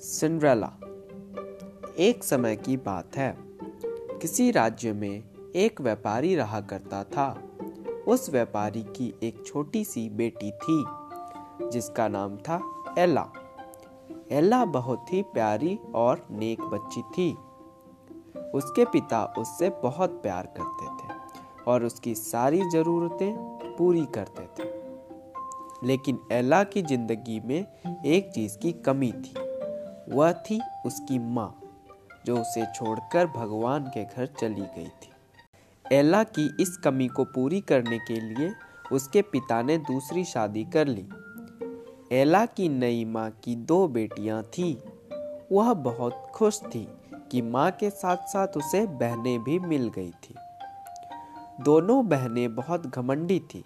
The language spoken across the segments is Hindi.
सिंड्रेला। एक समय की बात है। किसी राज्य में एक व्यापारी रहा करता था। उस व्यापारी की एक छोटी सी बेटी थी, जिसका नाम था एला। एला बहुत ही प्यारी और नेक बच्ची थी। उसके पिता उससे बहुत प्यार करते थे और उसकी सारी ज़रूरतें पूरी करते थे। लेकिन एला की ज़िंदगी में एक चीज़ की कमी थी। वह थी उसकी माँ, जो उसे छोड़कर भगवान के घर चली गई थी। एला की इस कमी को पूरी करने के लिए उसके पिता ने दूसरी शादी कर ली। एला की नई माँ की दो बेटियाँ थीं। वह बहुत खुश थी कि माँ के साथ साथ उसे बहनें भी मिल गई थी। दोनों बहनें बहुत घमंडी थी,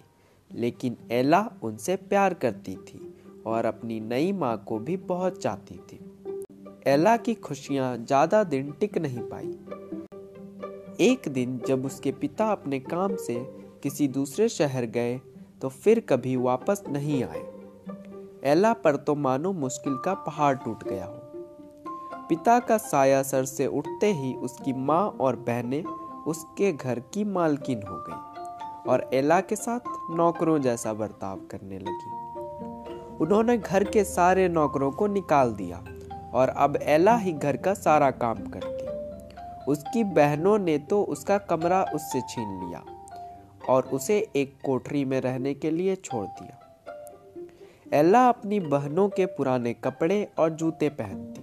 लेकिन एला उनसे प्यार करती थी और अपनी नई माँ को भी बहुत चाहती थी। एला की खुशियाँ ज़्यादा दिन टिक नहीं पाई। एक दिन जब उसके पिता अपने काम से किसी दूसरे शहर गए तो फिर कभी वापस नहीं आए। एला पर तो मानो मुश्किल का पहाड़ टूट गया हो। पिता का साया सर से उठते ही उसकी माँ और बहनें उसके घर की मालकिन हो गई और एला के साथ नौकरों जैसा बर्ताव करने लगी। उन्होंने घर के सारे नौकरों को निकाल दिया। और अब एला ही घर का सारा काम करती उसकी बहनों ने तो उसका कमरा उससे छीन लिया और उसे एक कोठरी में रहने के लिए छोड़ दिया। एला अपनी बहनों के पुराने कपड़े और जूते पहनती।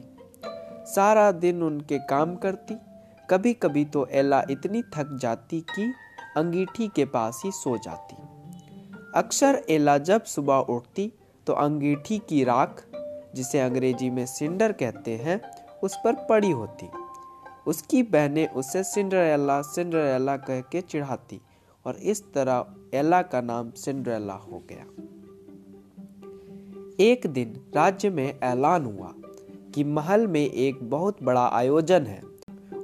सारा दिन उनके काम करती। कभी कभी तो एला इतनी थक जाती कि अंगीठी के पास ही सो जाती। अक्सर एला जब सुबह उठती तो अंगीठी की राख जिसे अंग्रेज़ी में सिंडर कहते हैं, उस पर पड़ी होती। उसकी बहनें उसे सिंड्रेला सिंड्रेला कह के चिढ़ाती और इस तरह एला का नाम सिंड्रेला हो गया। एक दिन राज्य में ऐलान हुआ कि महल में एक बहुत बड़ा आयोजन है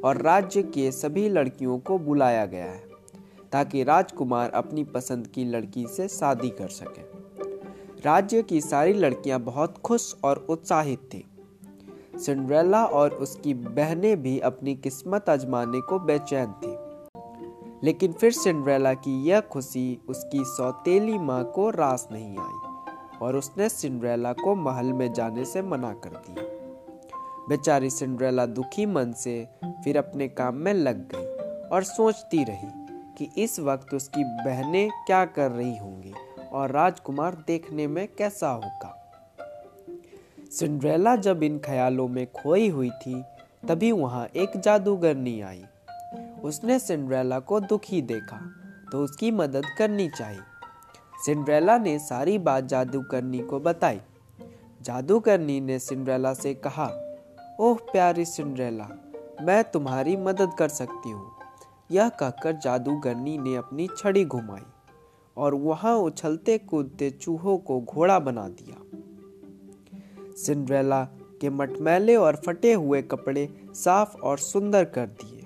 और राज्य के सभी लड़कियों को बुलाया गया है ताकि राजकुमार अपनी पसंद की लड़की से शादी कर सके। राज्य की सारी लड़कियाँ बहुत खुश और उत्साहित थी। सिंड्रेला और उसकी बहनें भी अपनी किस्मत आजमाने को बेचैन थी। लेकिन फिर सिंड्रेला की यह खुशी उसकी सौतेली माँ को रास नहीं आई और उसने सिंड्रेला को महल में जाने से मना कर दिया। बेचारी सिंड्रेला दुखी मन से फिर अपने काम में लग गई और सोचती रही कि इस वक्त उसकी बहनें क्या कर रही होंगी और राजकुमार देखने में कैसा होगा। सिंड्रेला जब इन ख्यालों में खोई हुई थी, तभी वहाँ एक जादूगरनी आई। उसने सिंड्रेला को दुखी देखा तो उसकी मदद करनी चाहिए। सिंड्रेला ने सारी बात जादूगरनी को बताई। जादूगरनी ने सिंड्रेला से कहा, ओह, प्यारी सिंड्रेला, मैं तुम्हारी मदद कर सकती हूँ। यह कहकर जादूगरनी ने अपनी छड़ी घुमाई। और वहाँ उछलते कूदते चूहों को घोड़ा बना दिया। सिंड्रेला के मटमैले और फटे हुए कपड़े साफ़ और सुंदर कर दिए।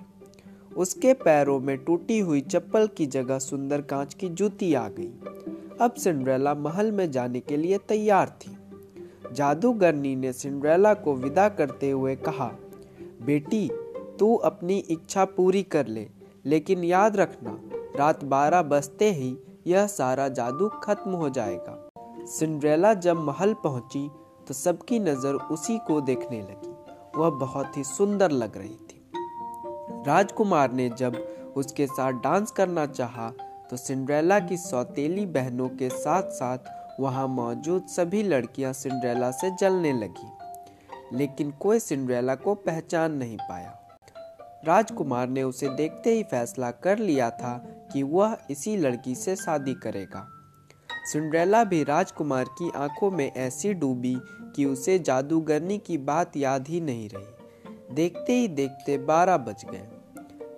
उसके पैरों में टूटी हुई चप्पल की जगह सुंदर कांच की जूती आ गई। अब सिंड्रेला महल में जाने के लिए तैयार थी। जादूगरनी ने सिंड्रेला को विदा करते हुए कहा, बेटी, तू अपनी इच्छा पूरी कर ले, लेकिन याद रखना, रात बारह बजते ही यह सारा जादू खत्म हो जाएगा। सिंड्रेला जब महल पहुँची तो सबकी नज़र उसी को देखने लगी। वह बहुत ही सुंदर लग रही थी। राजकुमार ने जब उसके साथ डांस करना चाहा तो सिंड्रेला की सौतेली बहनों के साथ साथ वहाँ मौजूद सभी लड़कियाँ सिंड्रेला से जलने लगी। लेकिन कोई सिंड्रेला को पहचान नहीं पाया। राजकुमार ने उसे देखते ही फैसला कर लिया था कि वह इसी लड़की से शादी करेगा। सिंड्रेला भी राजकुमार की आँखों में ऐसी डूबी कि उसे जादूगरनी की बात याद ही नहीं रही। देखते ही देखते बारह बज गए।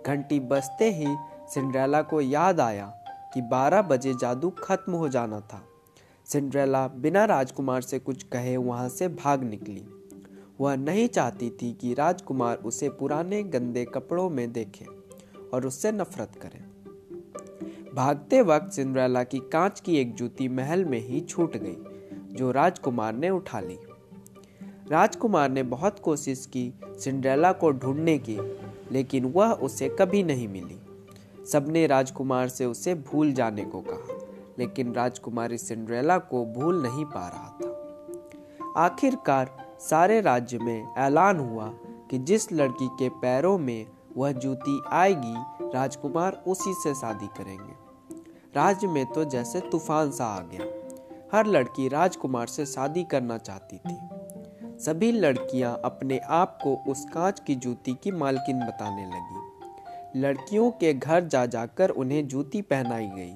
घंटी बजते ही सिंड्रेला को याद आया कि बारह बजे जादू खत्म हो जाना था। सिंड्रेला बिना राजकुमार से कुछ कहे वहाँ से भाग निकली। वह नहीं चाहती थी कि राजकुमार उसे पुराने गंदे कपड़ों में देखे और उससे नफरत करे। भागते वक्त सिंड्रेला की कांच की एक जूती महल में ही छूट गई, जो राजकुमार ने उठा ली। राजकुमार ने बहुत कोशिश की सिंड्रेला को ढूँढने की, लेकिन वह उसे कभी नहीं मिली। सबने राजकुमार से उसे भूल जाने को कहा, लेकिन राजकुमारी सिंड्रेला को भूल नहीं पा रहा था। आखिरकार सारे राज्य में ऐलान हुआ कि जिस लड़की के पैरों में वह जूती आएगी, राजकुमार उसी से शादी करेंगे। राज्य में तो जैसे तूफ़ान सा आ गया। हर लड़की राजकुमार से शादी करना चाहती थी। सभी लड़कियाँ अपने आप को उस कांच की जूती की मालकिन बताने लगी। लड़कियों के घर जा जाकर उन्हें जूती पहनाई गई,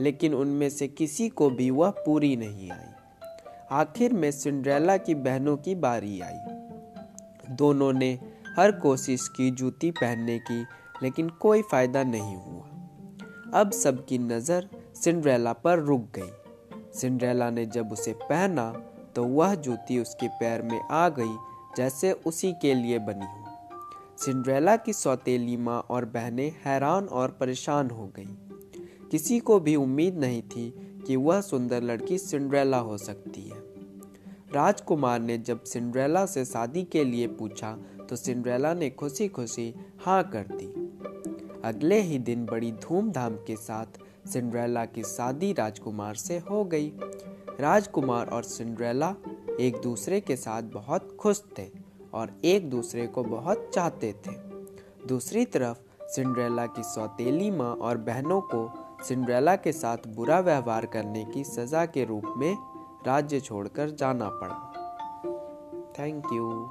लेकिन उनमें से किसी को भी वह पूरी नहीं आई। आखिर में सिंड्रेला की बहनों की बारी आई। दोनों ने हर कोशिश की जूती पहनने की, लेकिन कोई फ़ायदा नहीं हुआ। अब सबकी नज़र सिंड्रेला पर रुक गई। सिंड्रेला ने जब उसे पहना तो वह जूती उसके पैर में आ गई, जैसे उसी के लिए बनी हो। सिंड्रेला की सौतेली माँ और बहनें हैरान और परेशान हो गईं। किसी को भी उम्मीद नहीं थी कि वह सुंदर लड़की सिंड्रेला हो सकती है। राजकुमार ने जब सिंड्रेला से शादी के लिए पूछा तो सिंड्रेला ने खुशी खुशी हाँ कर दी। अगले ही दिन बड़ी धूमधाम के साथ सिंड्रेला की शादी राजकुमार से हो गई। राजकुमार और सिंड्रेला एक दूसरे के साथ बहुत खुश थे और एक दूसरे को बहुत चाहते थे। दूसरी तरफ़ सिंड्रेला की सौतेली माँ और बहनों को सिंड्रेला के साथ बुरा व्यवहार करने की सजा के रूप में राज्य छोड़कर जाना पड़ा। Thank you